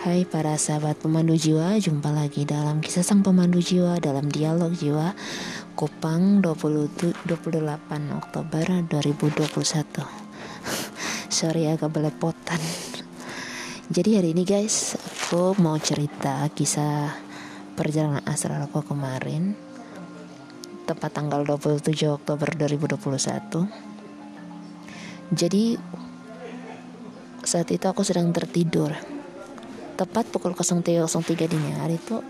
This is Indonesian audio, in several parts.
Hai para sahabat pemandu jiwa, jumpa lagi dalam kisah sang pemandu jiwa dalam dialog jiwa Kupang 20, 28 Oktober 2021 Sorry agak belepotan. Jadi hari ini guys, aku mau cerita kisah perjalanan astral aku kemarin Tepat tanggal 27 Oktober 2021 Jadi saat itu aku sedang tertidur tepat pukul 03.03 dini hari itu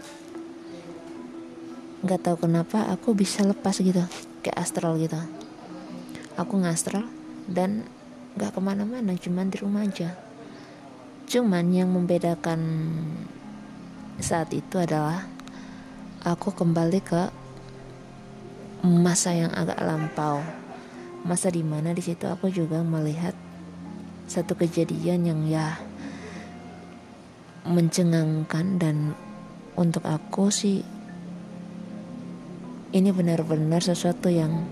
nggak tahu kenapa aku bisa lepas gitu kayak astral gitu. Aku ngastral dan nggak ke mana-mana cuman di rumah aja. Cuman yang membedakan saat itu adalah aku kembali ke masa yang agak lampau. Masa di mana di situ aku juga melihat satu kejadian yang ya mencengangkan dan untuk aku sih ini benar-benar sesuatu yang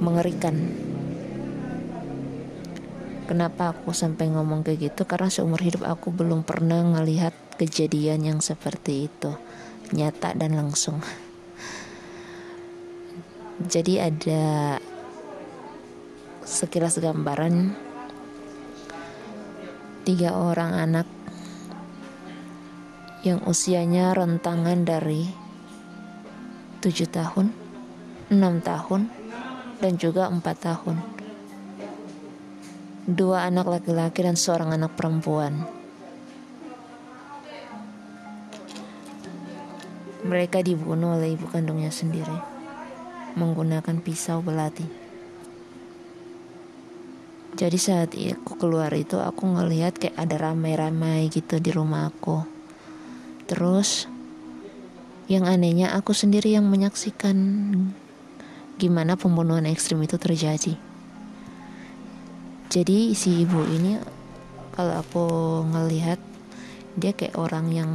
mengerikan. Kenapa aku sampai ngomong kayak gitu? Karena seumur hidup aku belum pernah ngelihat kejadian yang seperti itu, nyata dan langsung. Jadi ada sekilas gambaran tiga orang anak yang usianya rentangan dari 7 tahun, 6 tahun, dan juga 4 tahun. Dua anak laki-laki dan seorang anak perempuan. Mereka dibunuh oleh ibu kandungnya sendiri menggunakan pisau belati. Jadi saat aku keluar itu aku ngelihat kayak ada ramai-ramai gitu di rumah aku Terus yang anehnya aku sendiri yang menyaksikan gimana pembunuhan ekstrim itu terjadi. Jadi si ibu ini kalau aku ngelihat dia kayak orang yang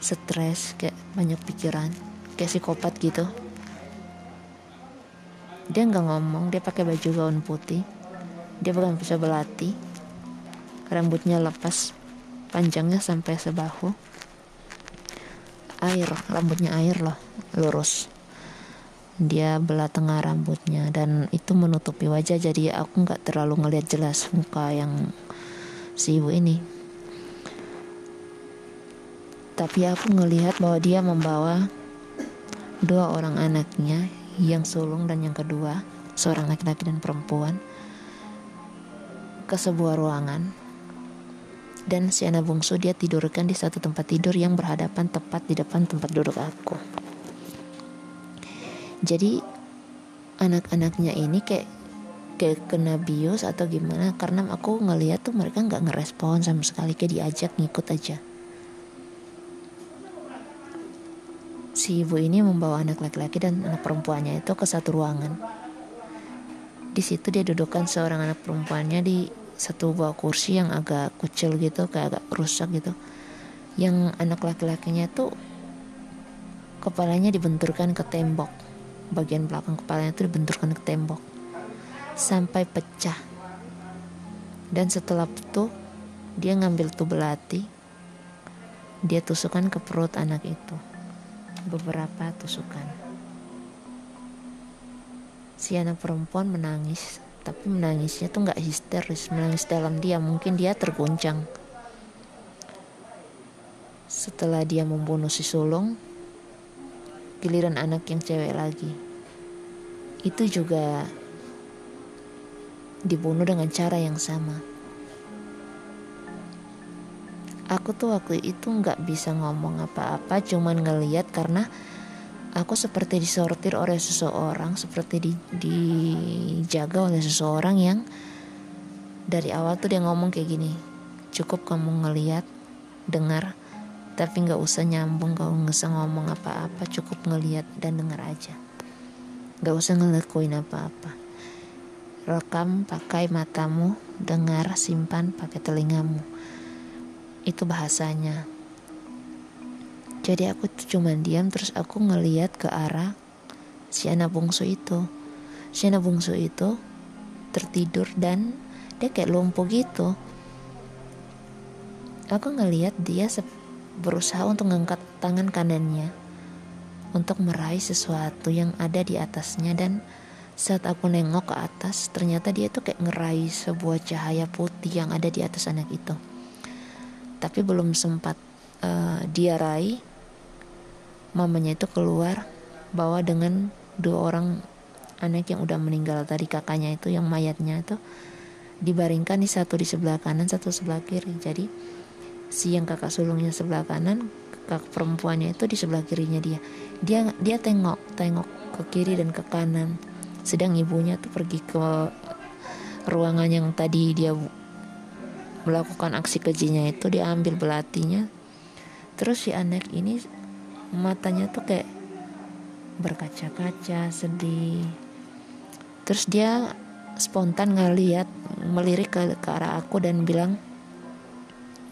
stres, kayak banyak pikiran, kayak psikopat gitu. Dia nggak ngomong, dia pakai baju gaun putih, dia bukan bisa belati, rambutnya lepas panjangnya sampai sebahu. Air rambutnya air loh lurus. Dia belah tengah rambutnya dan itu menutupi wajah jadi aku nggak terlalu ngelihat jelas muka yang si ibu ini. Tapi aku ngelihat bahwa dia membawa dua orang anaknya yang sulung dan yang kedua seorang laki-laki dan perempuan ke sebuah ruangan dan si anak bungsu dia tidurkan di satu tempat tidur yang berhadapan tepat di depan tempat duduk aku. Jadi anak-anaknya ini kayak kayak kena bius atau gimana karena aku ngeliat tuh mereka nggak ngerespon sama sekali kayak diajak ngikut aja. Si ibu ini membawa anak laki-laki dan anak perempuannya itu ke satu ruangan. Di situ dia dudukkan seorang anak perempuannya di satu buah kursi yang agak kecil gitu kayak agak rusak gitu. Yang anak laki-lakinya tuh kepalanya dibenturkan ke tembok. Bagian belakang kepalanya tuh dibenturkan ke tembok. Sampai pecah. Dan setelah itu dia ngambil tuh belati dia tusukkan ke perut anak itu. Beberapa tusukan. Si anak perempuan menangis tapi menangisnya tuh nggak histeris menangis dalam dia. Mungkin dia terguncang. Setelah dia membunuh si sulung giliran anak yang cewek lagi. Itu juga dibunuh dengan cara yang sama. Aku tuh waktu itu nggak bisa ngomong apa-apa cuman ngeliat karena aku seperti disortir oleh seseorang, seperti di, dijaga oleh seseorang yang dari awal tuh dia ngomong kayak gini, cukup kamu ngeliat, dengar, tapi nggak usah nyambung, gak usah ngomong apa-apa, cukup ngeliat dan dengar aja, nggak usah ngelakuin apa-apa. Rekam pakai matamu, dengar, simpan pakai telingamu. Itu bahasanya jadi aku cuma diam terus aku ngeliat ke arah si anak bungsu itu. Si anak bungsu itu tertidur dan dia kayak lumpuh gitu. Aku ngelihat dia berusaha untuk mengangkat tangan kanannya untuk meraih sesuatu yang ada di atasnya dan saat aku nengok ke atas ternyata dia tuh kayak ngeraih sebuah cahaya putih yang ada di atas anak itu. Tapi belum sempat uh, dia raih mamanya itu keluar bawa dengan dua orang anak yang udah meninggal tadi kakaknya itu yang mayatnya itu dibaringkan di satu di sebelah kanan satu sebelah kiri. Jadi si yang kakak sulungnya sebelah kanan kakak perempuannya itu di sebelah kirinya dia. Dia dia tengok tengok ke kiri dan ke kanan. Sedang ibunya tuh pergi ke ruangan yang tadi dia melakukan aksi kejinya itu dia ambil belatinya. Terus si anak ini matanya tuh kayak berkaca-kaca sedih terus dia spontan ngeliat melirik ke, ke arah aku dan bilang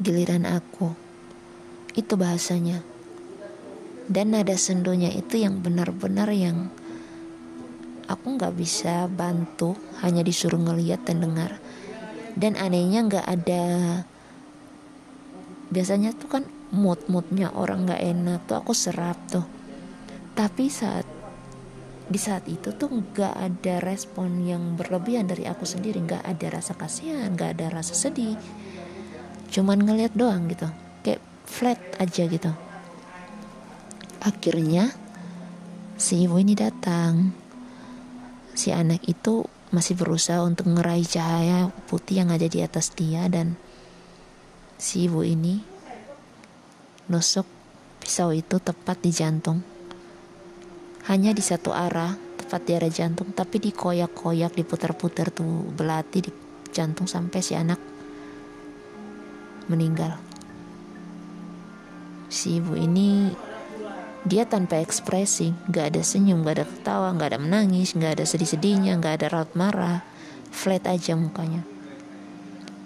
giliran aku. Itu bahasanya. Dan nada sendonya itu yang benar-benar yang aku nggak bisa bantu, hanya disuruh ngeliat dan dengar. Dan anehnya nggak ada biasanya tuh kan mood-moodnya orang nggak enak tuh aku serap tuh. Tapi saat di saat itu tuh nggak ada respon yang berlebihan dari aku sendiri. Nggak ada rasa kasihan nggak ada rasa sedih. Cuman ngeliat doang gitu kayak flat aja gitu. Akhirnya si ibu ini datang. Si anak itu masih berusaha untuk ngeraih cahaya putih yang ada di atas dia dan si ibu ini nusuk pisau itu tepat di jantung hanya di satu arah tepat di arah jantung tapi dikoyak-koyak diputar-putar tuh belati di jantung sampai si anak meninggal. Si ibu ini dia tanpa ekspresi, gak ada senyum, gak ada ketawa, gak ada menangis, gak ada sedih-sedihnya, gak ada raut marah, flat aja mukanya.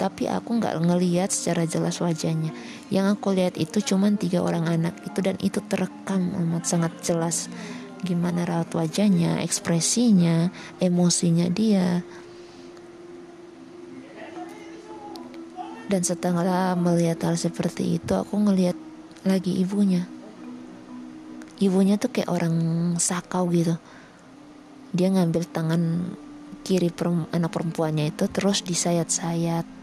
Tapi aku gak ngeliat secara jelas wajahnya. Yang aku lihat itu cuma tiga orang anak itu dan itu terekam amat sangat jelas gimana raut wajahnya, ekspresinya, emosinya dia, Dan setelah melihat hal seperti itu, aku ngelihat lagi ibunya. Ibunya tuh kayak orang sakau gitu. Dia ngambil tangan kiri perem, anak perempuannya itu terus disayat-sayat.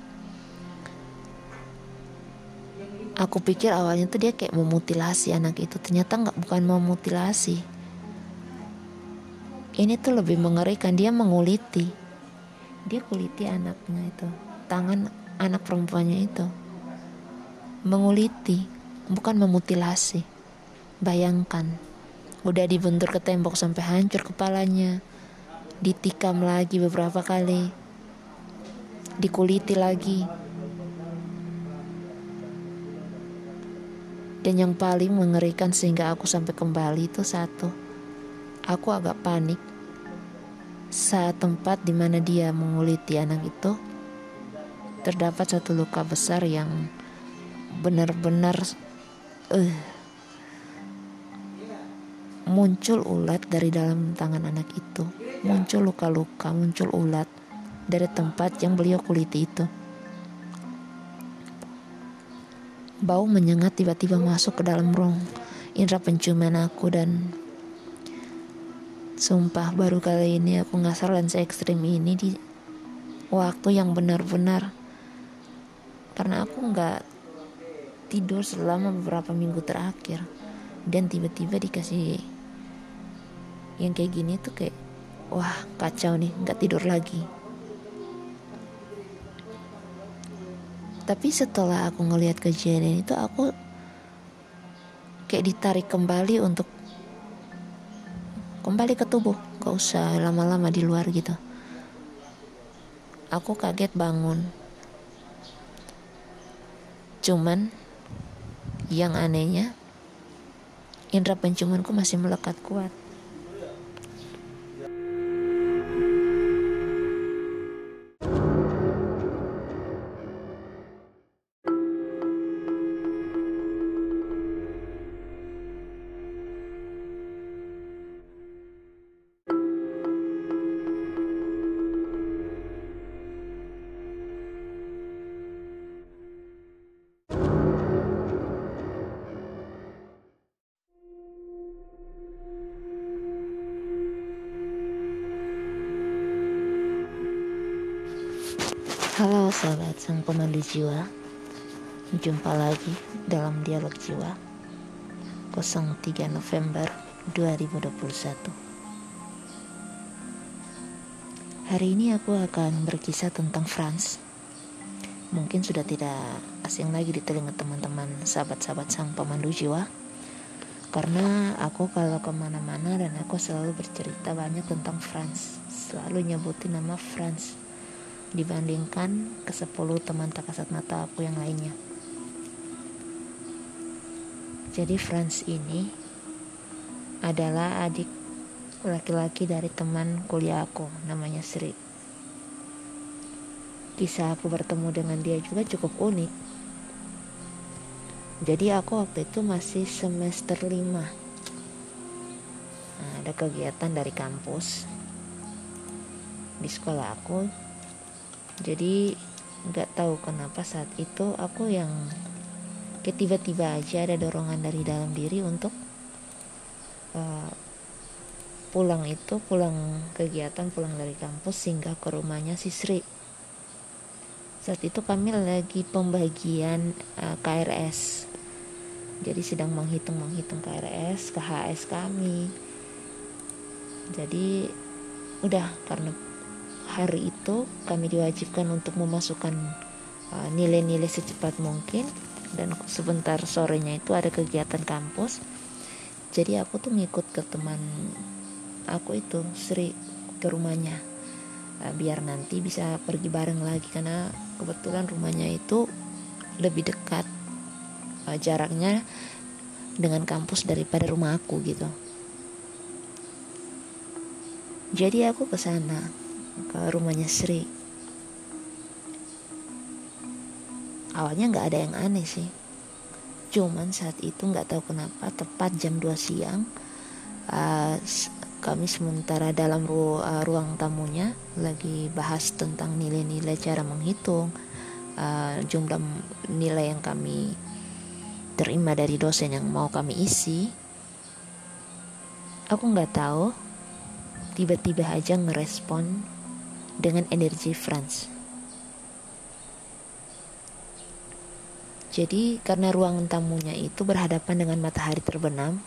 Aku pikir awalnya tuh dia kayak memutilasi anak itu, ternyata nggak bukan memutilasi. Ini tuh lebih mengerikan, dia menguliti. Dia kuliti anaknya itu, tangan anak perempuannya itu. Menguliti. Bukan memutilasi. Bayangkan. Udah dibentur ke tembok sampai hancur kepalanya. Ditikam lagi beberapa kali. Dikuliti lagi dan yang paling mengerikan sehingga aku sampai kembali itu satu. Aku agak panik. Saat tempat di mana dia menguliti anak itu terdapat satu luka besar yang benar-benar uh, muncul ulat dari dalam tangan anak itu. Muncul luka-luka muncul ulat dari tempat yang beliau kuliti itu bau menyengat tiba-tiba masuk ke dalam rong indera penciuman aku dan sumpah baru kali ini aku ngasal dan se ekstrim ini di waktu yang benar-benar. Karena aku nggak tidur selama beberapa minggu terakhir. Dan tiba-tiba dikasih yang kayak gini tuh kayak wah kacau nih nggak tidur lagi tapi setelah aku ngelihat kejadian itu aku kayak ditarik kembali untuk kembali ke tubuh. Gak usah lama-lama di luar gitu. Aku kaget bangun. Cuman yang anehnya indera penciumanku masih melekat kuat. Halo sahabat sang pemandu jiwa. Jumpa lagi dalam dialog jiwa. 03 November 2021 Hari ini aku akan berkisah tentang France Mungkin sudah tidak asing lagi di telinga teman-teman sahabat-sahabat sang pemandu jiwa. Karena aku kalau ke mana-mana dan aku selalu bercerita banyak tentang France Selalu nyebutin nama France dibandingkan ke 10 teman tak kasat mata aku yang lainnya. Jadi Franz ini adalah adik laki-laki dari teman kuliah aku, namanya Sri. Kisah aku bertemu dengan dia juga cukup unik. Jadi aku waktu itu masih semester 5. Nah, ada kegiatan dari kampus di sekolah aku jadi nggak tahu kenapa saat itu aku yang kayak tiba-tiba aja ada dorongan dari dalam diri untuk uh, pulang itu pulang kegiatan pulang dari kampus singgah ke rumahnya si Sri. Saat itu kami lagi pembagian uh, eh, KRS jadi sedang menghitung menghitung KRS KHS kami. Jadi udah karena hari itu kami diwajibkan untuk memasukkan uh, nilai-nilai secepat mungkin. Dan sebentar sorenya itu ada kegiatan kampus. Jadi aku tuh ngikut ke teman aku itu Sri ke rumahnya. Uh, biar nanti bisa pergi bareng lagi karena kebetulan rumahnya itu lebih dekat uh, jaraknya dengan kampus daripada rumah aku gitu. Jadi aku ke sana rumahnya Sri. Awalnya nggak ada yang aneh sih. Cuman saat itu nggak tahu kenapa tepat jam 2 siang uh, kami sementara dalam ru uh, ruang tamunya lagi bahas tentang nilai-nilai cara menghitung uh, jumlah nilai yang kami terima dari dosen yang mau kami isi. Aku nggak tahu. Tiba-tiba aja ngerespon dengan energi Franz. Jadi karena ruangan tamunya itu berhadapan dengan matahari terbenam,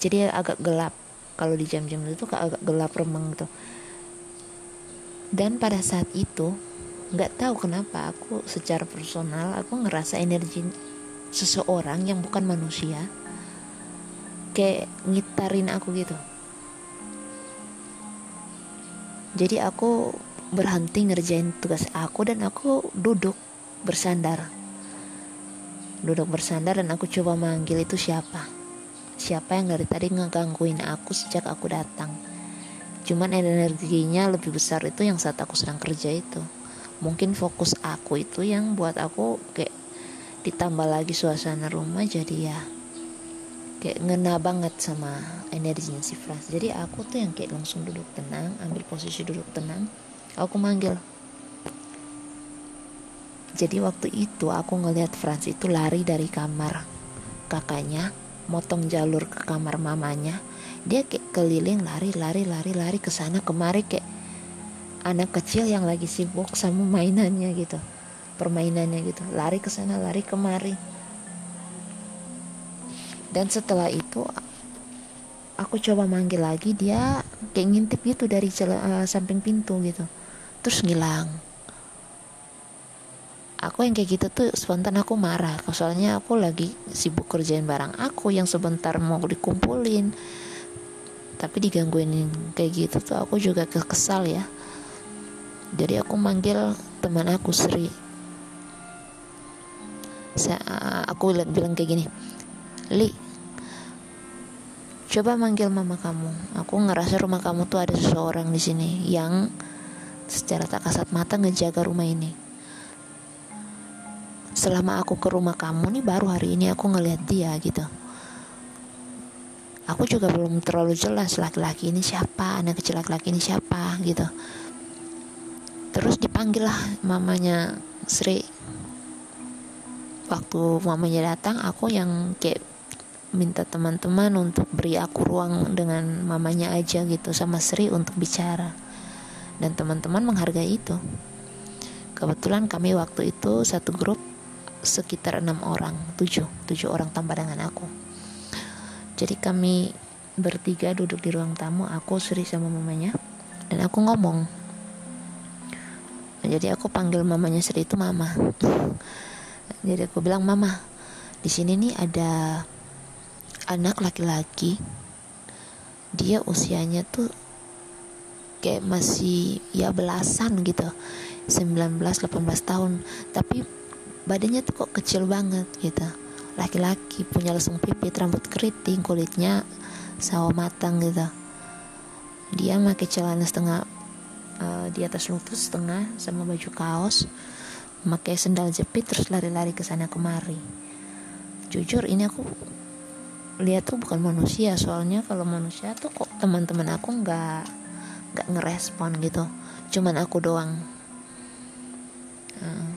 jadi agak gelap. Kalau di jam-jam itu agak gelap remeng tuh. Dan pada saat itu nggak tahu kenapa aku secara personal aku ngerasa energi seseorang yang bukan manusia kayak ngitarin aku gitu. Jadi aku berhenti ngerjain tugas aku dan aku duduk bersandar. Duduk bersandar dan aku coba manggil itu siapa? Siapa yang dari tadi ngegangguin aku sejak aku datang? Cuman energinya lebih besar itu yang saat aku sedang kerja itu. Mungkin fokus aku itu yang buat aku kayak ditambah lagi suasana rumah jadi ya kayak ngena banget sama energinya si Frans. Jadi aku tuh yang kayak langsung duduk tenang ambil posisi duduk tenang aku manggil. Jadi waktu itu aku ngelihat Franz itu lari dari kamar kakaknya motong jalur ke kamar mamanya. Dia kayak keliling lari lari lari lari ke sana kemari kayak anak kecil yang lagi sibuk sama mainannya gitu permainannya gitu. Lari ke sana lari kemari. Dan setelah itu aku coba manggil lagi dia kayak ngintip gitu dari uh, samping pintu gitu terus ngilang. Aku yang kayak gitu tuh spontan aku marah. Soalnya aku lagi sibuk kerjain barang aku yang sebentar mau dikumpulin. Tapi digangguin kayak gitu tuh aku juga kesal ya. Jadi aku manggil teman aku Sri. Saya aku bilang kayak gini Li coba manggil mama kamu. Aku ngerasa rumah kamu tuh ada seseorang di sini yang secara tak kasat mata ngejaga rumah ini. Selama aku ke rumah kamu nih baru hari ini aku ngeliat dia gitu. Aku juga belum terlalu jelas laki-laki ini siapa, anak kecil laki-laki ini siapa gitu. Terus dipanggil lah mamanya Sri. Waktu mamanya datang, aku yang kayak minta teman-teman untuk beri aku ruang dengan mamanya aja gitu sama Sri untuk bicara dan teman-teman menghargai itu. Kebetulan kami waktu itu satu grup sekitar enam orang tujuh tujuh orang tambah dengan aku. Jadi kami bertiga duduk di ruang tamu aku Sri sama mamanya dan aku ngomong. Jadi aku panggil mamanya Sri itu mama. Jadi aku bilang mama di sini nih ada anak laki-laki. Dia usianya tuh kayak masih ya belasan gitu. 19-18 tahun. Tapi badannya tuh kok kecil banget gitu. Laki-laki punya lesung pipit rambut keriting kulitnya sawo matang gitu. Dia pakai celana setengah uh, di atas lutut setengah sama baju kaos. Pakai sendal jepit terus lari-lari ke sana kemari. Jujur ini aku lihat tuh bukan manusia. Soalnya kalau manusia tuh kok teman-teman aku nggak nggak ngerespon gitu. Cuman aku doang. Uh,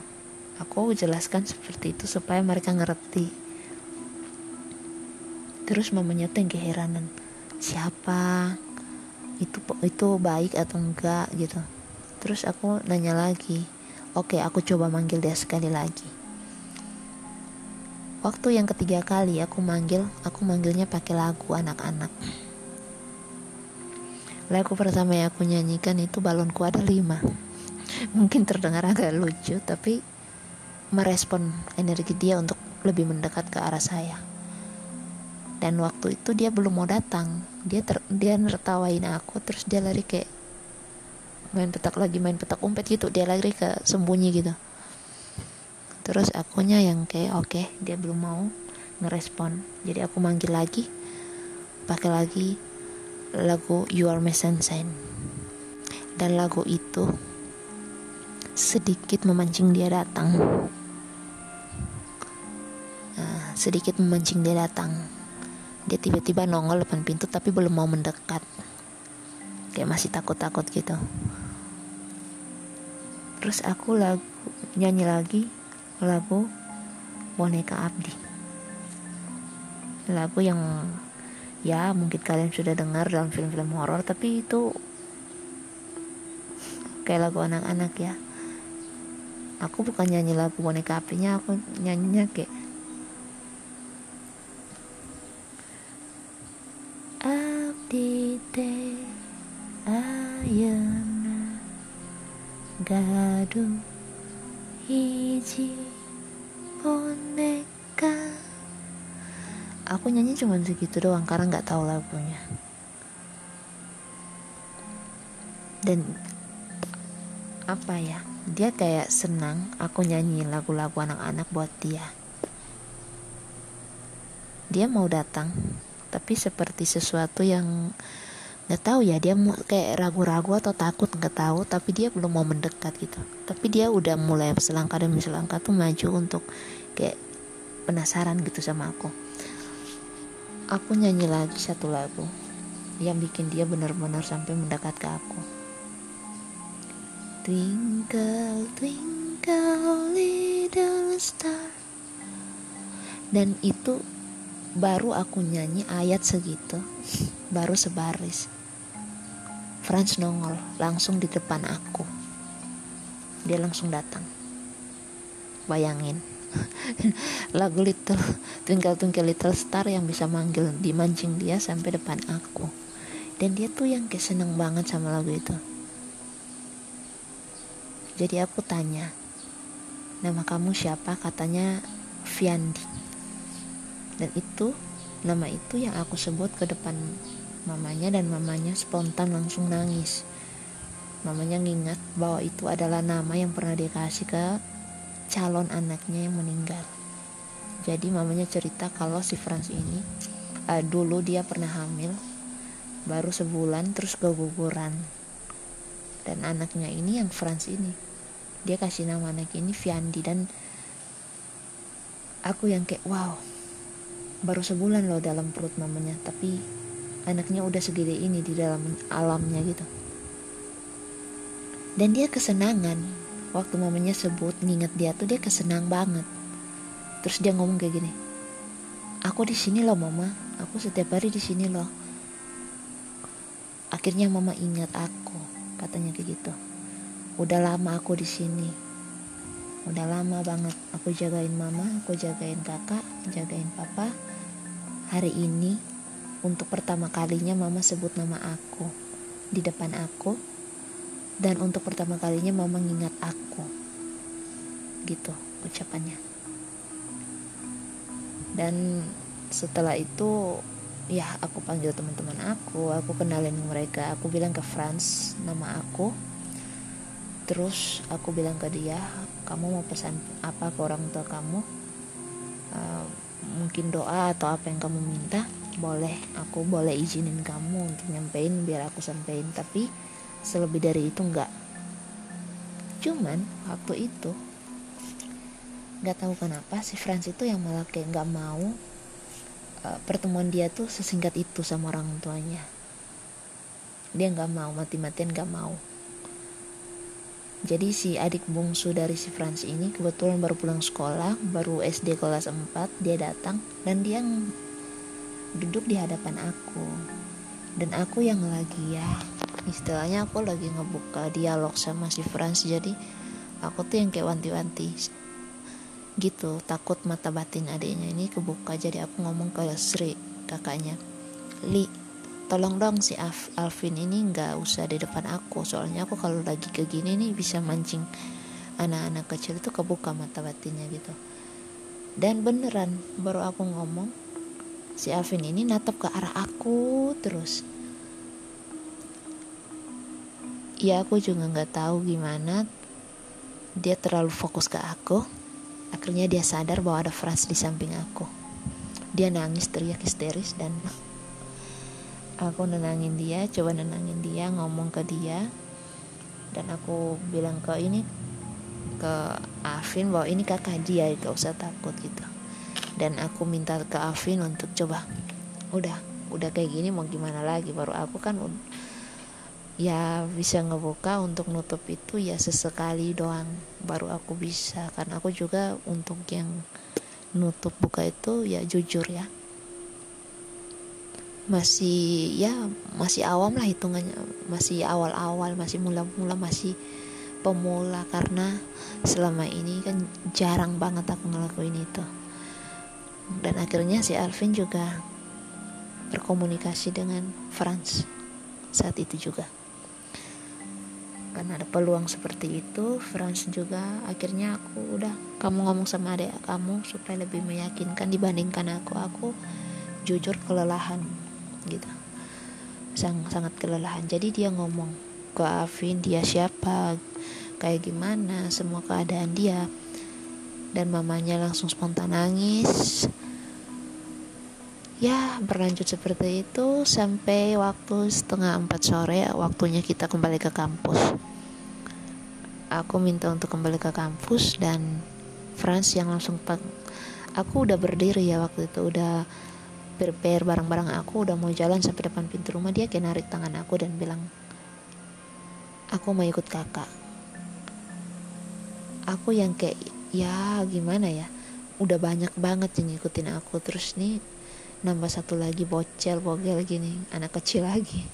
aku jelaskan seperti itu supaya mereka ngerti. Terus mamanya tuh yang keheranan. Siapa? Itu itu baik atau enggak gitu. Terus aku nanya lagi. Oke aku coba manggil dia sekali lagi. Waktu yang ketiga kali aku manggil aku manggilnya pakai lagu anak-anak lagu pertama yang aku nyanyikan itu balonku ada lima. Mungkin terdengar agak lucu tapi merespon energi dia untuk lebih mendekat ke arah saya. Dan waktu itu dia belum mau datang. Dia ter, dia nertawain aku terus dia lari kayak main petak lagi main petak umpet gitu. Dia lari ke sembunyi gitu. Terus akunya yang kayak oke okay, dia belum mau ngerespon. Jadi aku manggil lagi pakai lagi lagu You Are My Sunshine. Dan lagu itu sedikit memancing dia datang. Nah, sedikit memancing dia datang. Dia tiba-tiba nongol depan pintu tapi belum mau mendekat. Kayak masih takut-takut gitu. Terus aku lagu nyanyi lagi lagu boneka abdi. Lagu yang ya mungkin kalian sudah dengar dalam film-film horor tapi itu kayak lagu anak-anak ya. Aku bukan nyanyi lagu boneka apinya aku nyanyinya kayak aku nyanyi cuma segitu doang karena nggak tahu lagunya. Dan apa ya dia kayak senang aku nyanyi lagu-lagu anak-anak buat dia. Dia mau datang tapi seperti sesuatu yang nggak tahu ya dia kayak ragu-ragu atau takut nggak tahu tapi dia belum mau mendekat gitu. Tapi dia udah mulai selangkah demi selangkah tuh maju untuk kayak penasaran gitu sama aku aku nyanyi lagi satu lagu yang bikin dia benar-benar sampai mendekat ke aku. Twinkle twinkle little star. Dan itu baru aku nyanyi ayat segitu baru sebaris. Franz nongol langsung di depan aku. Dia langsung datang. Bayangin lagu Little Twinkle Twinkle Little Star yang bisa manggil dimancing dia sampai depan aku. Dan dia tuh yang kayak seneng banget sama lagu itu. Jadi aku tanya nama kamu siapa? Katanya Viandi. Dan itu nama itu yang aku sebut ke depan mamanya dan mamanya spontan langsung nangis. Mamanya ngingat bahwa itu adalah nama yang pernah dikasih ke calon anaknya yang meninggal. Jadi mamanya cerita kalau si Franz ini uh, dulu dia pernah hamil baru sebulan terus keguguran. Dan anaknya ini yang Franz ini dia kasih nama anak ini Viandi dan aku yang kayak wow baru sebulan loh dalam perut mamanya tapi anaknya udah segede ini di dalam alamnya gitu. Dan dia kesenangan waktu mamanya sebut nginget dia tuh dia kesenang banget. Terus dia ngomong kayak gini aku di sini loh mama. Aku setiap hari di sini loh. Akhirnya mama ingat aku katanya kayak gitu. Udah lama aku di sini. Udah lama banget aku jagain mama aku jagain kakak jagain papa. Hari ini untuk pertama kalinya mama sebut nama aku di depan aku dan untuk pertama kalinya mama ngingat aku. Gitu ucapannya. Dan setelah itu ya aku panggil teman-teman aku aku kenalin mereka. Aku bilang ke Franz nama aku. Terus aku bilang ke dia kamu mau pesan apa ke orang tua kamu? Uh, mungkin doa atau apa yang kamu minta? Boleh aku boleh izinin kamu untuk nyampein biar aku sampein. Tapi selebih dari itu enggak cuman waktu itu nggak tahu kenapa si Franz itu yang malah kayak nggak mau uh, pertemuan dia tuh sesingkat itu sama orang tuanya. Dia nggak mau mati-matian nggak mau. Jadi si adik bungsu dari si Franz ini kebetulan baru pulang sekolah baru SD kelas 4 dia datang dan dia duduk di hadapan aku. Dan aku yang lagi ya istilahnya aku lagi ngebuka dialog sama si Franz jadi aku tuh yang kayak wanti-wanti. Gitu takut mata batin adiknya ini kebuka jadi aku ngomong ke Sri kakaknya. Li tolong dong si Alvin ini nggak usah di depan aku soalnya aku kalau lagi ke gini nih bisa mancing anak-anak kecil itu kebuka mata batinnya gitu. Dan beneran baru aku ngomong si Alvin ini natap ke arah aku terus ya aku juga nggak tahu gimana dia terlalu fokus ke aku Akhirnya dia sadar bahwa ada Franz di samping aku. Dia nangis teriak histeris dan aku nenangin dia, coba nenangin dia, ngomong ke dia. Dan aku bilang ke ini ke Afin bahwa ini kakak dia, gak usah takut gitu. Dan aku minta ke Afin untuk coba udah udah kayak gini mau gimana lagi baru aku kan ya bisa ngebuka untuk nutup itu ya sesekali doang baru aku bisa. Karena aku juga untuk yang nutup buka itu ya jujur ya. Masih ya masih awam lah hitungannya. Masih awal-awal masih mula-mula masih pemula. Karena selama ini kan jarang banget aku ngelakuin itu. Dan akhirnya si Alvin juga berkomunikasi dengan Franz saat itu juga karena ada peluang seperti itu Franz juga. Akhirnya aku udah kamu ngomong sama adik kamu supaya lebih meyakinkan dibandingkan aku. Aku jujur kelelahan gitu. Sangat sangat kelelahan. Jadi dia ngomong ke Afin dia siapa? Kayak gimana? Semua keadaan dia? Dan mamanya langsung spontan nangis ya berlanjut seperti itu sampai waktu setengah empat sore waktunya kita kembali ke kampus. Aku minta untuk kembali ke kampus dan Franz yang langsung aku udah berdiri ya waktu itu udah prepare barang-barang aku udah mau jalan sampai depan pintu rumah dia kayak narik tangan aku dan bilang aku mau ikut kakak. Aku yang kayak ya gimana ya? Udah banyak banget yang ngikutin aku. Terus nih nambah satu lagi bocel bogel gini anak kecil lagi.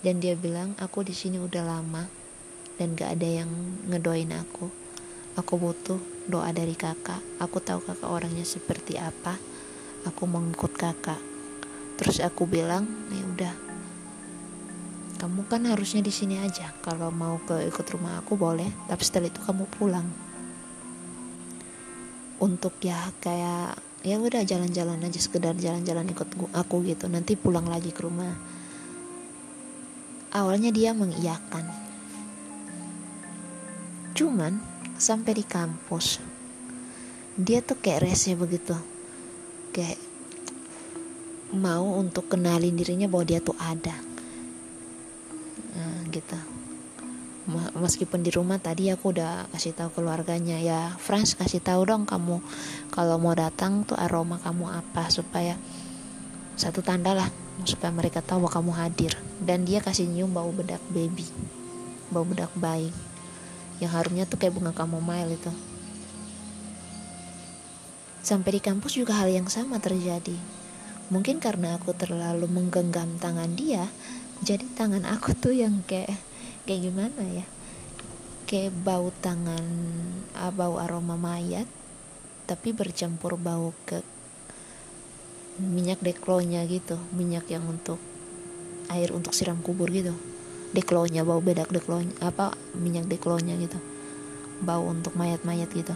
Dan dia bilang aku di sini udah lama dan gak ada yang ngedoain aku. Aku butuh doa dari kakak. Aku tahu kakak orangnya seperti apa. Aku mau ngikut kakak. Terus aku bilang ya udah. Kamu kan harusnya di sini aja. Kalau mau ke ikut rumah aku boleh tapi setelah itu kamu pulang. Untuk ya kayak ya udah jalan-jalan aja sekedar jalan-jalan ikut aku gitu. Nanti pulang lagi ke rumah. Awalnya dia mengiyakan. Cuman sampai di kampus dia tuh kayak rese begitu. Kayak mau untuk kenalin dirinya bahwa dia tuh ada. Nah, gitu meskipun di rumah tadi aku udah kasih tahu keluarganya. Ya Frans kasih tahu dong kamu kalau mau datang tuh aroma kamu apa supaya satu tanda lah supaya mereka tahu bahwa kamu hadir. Dan dia kasih nyium bau bedak baby bau bedak bayi yang harumnya tuh kayak bunga kamomile itu. Sampai di kampus juga hal yang sama terjadi. Mungkin karena aku terlalu menggenggam tangan dia jadi tangan aku tuh yang kayak kayak gimana ya? Kayak bau tangan uh, bau aroma mayat tapi bercampur bau ke minyak deklonya gitu. Minyak yang untuk air untuk siram kubur gitu. Deklonya bau bedak deklonya apa minyak deklonya gitu. Bau untuk mayat-mayat gitu.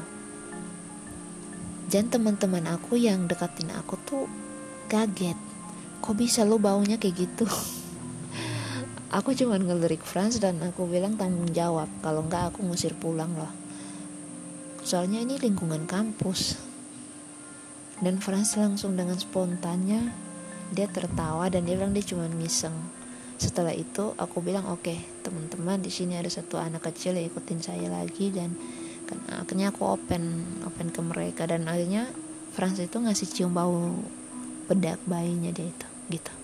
Dan teman-teman aku yang dekatin aku tuh kaget. Kok bisa lo baunya kayak gitu aku cuman ngelirik Franz dan aku bilang tanggung jawab. Kalau enggak aku ngusir pulang loh. Soalnya ini lingkungan kampus. Dan Franz langsung dengan spontannya dia tertawa dan dia bilang dia cuma ngiseng. Setelah itu aku bilang oke okay, teman-teman di sini ada satu anak kecil yang ikutin saya lagi. Dan kan akhirnya aku open open ke mereka. Dan akhirnya Franz itu ngasih cium bau bedak bayinya dia itu gitu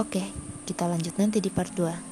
oke kita lanjut nanti di part 2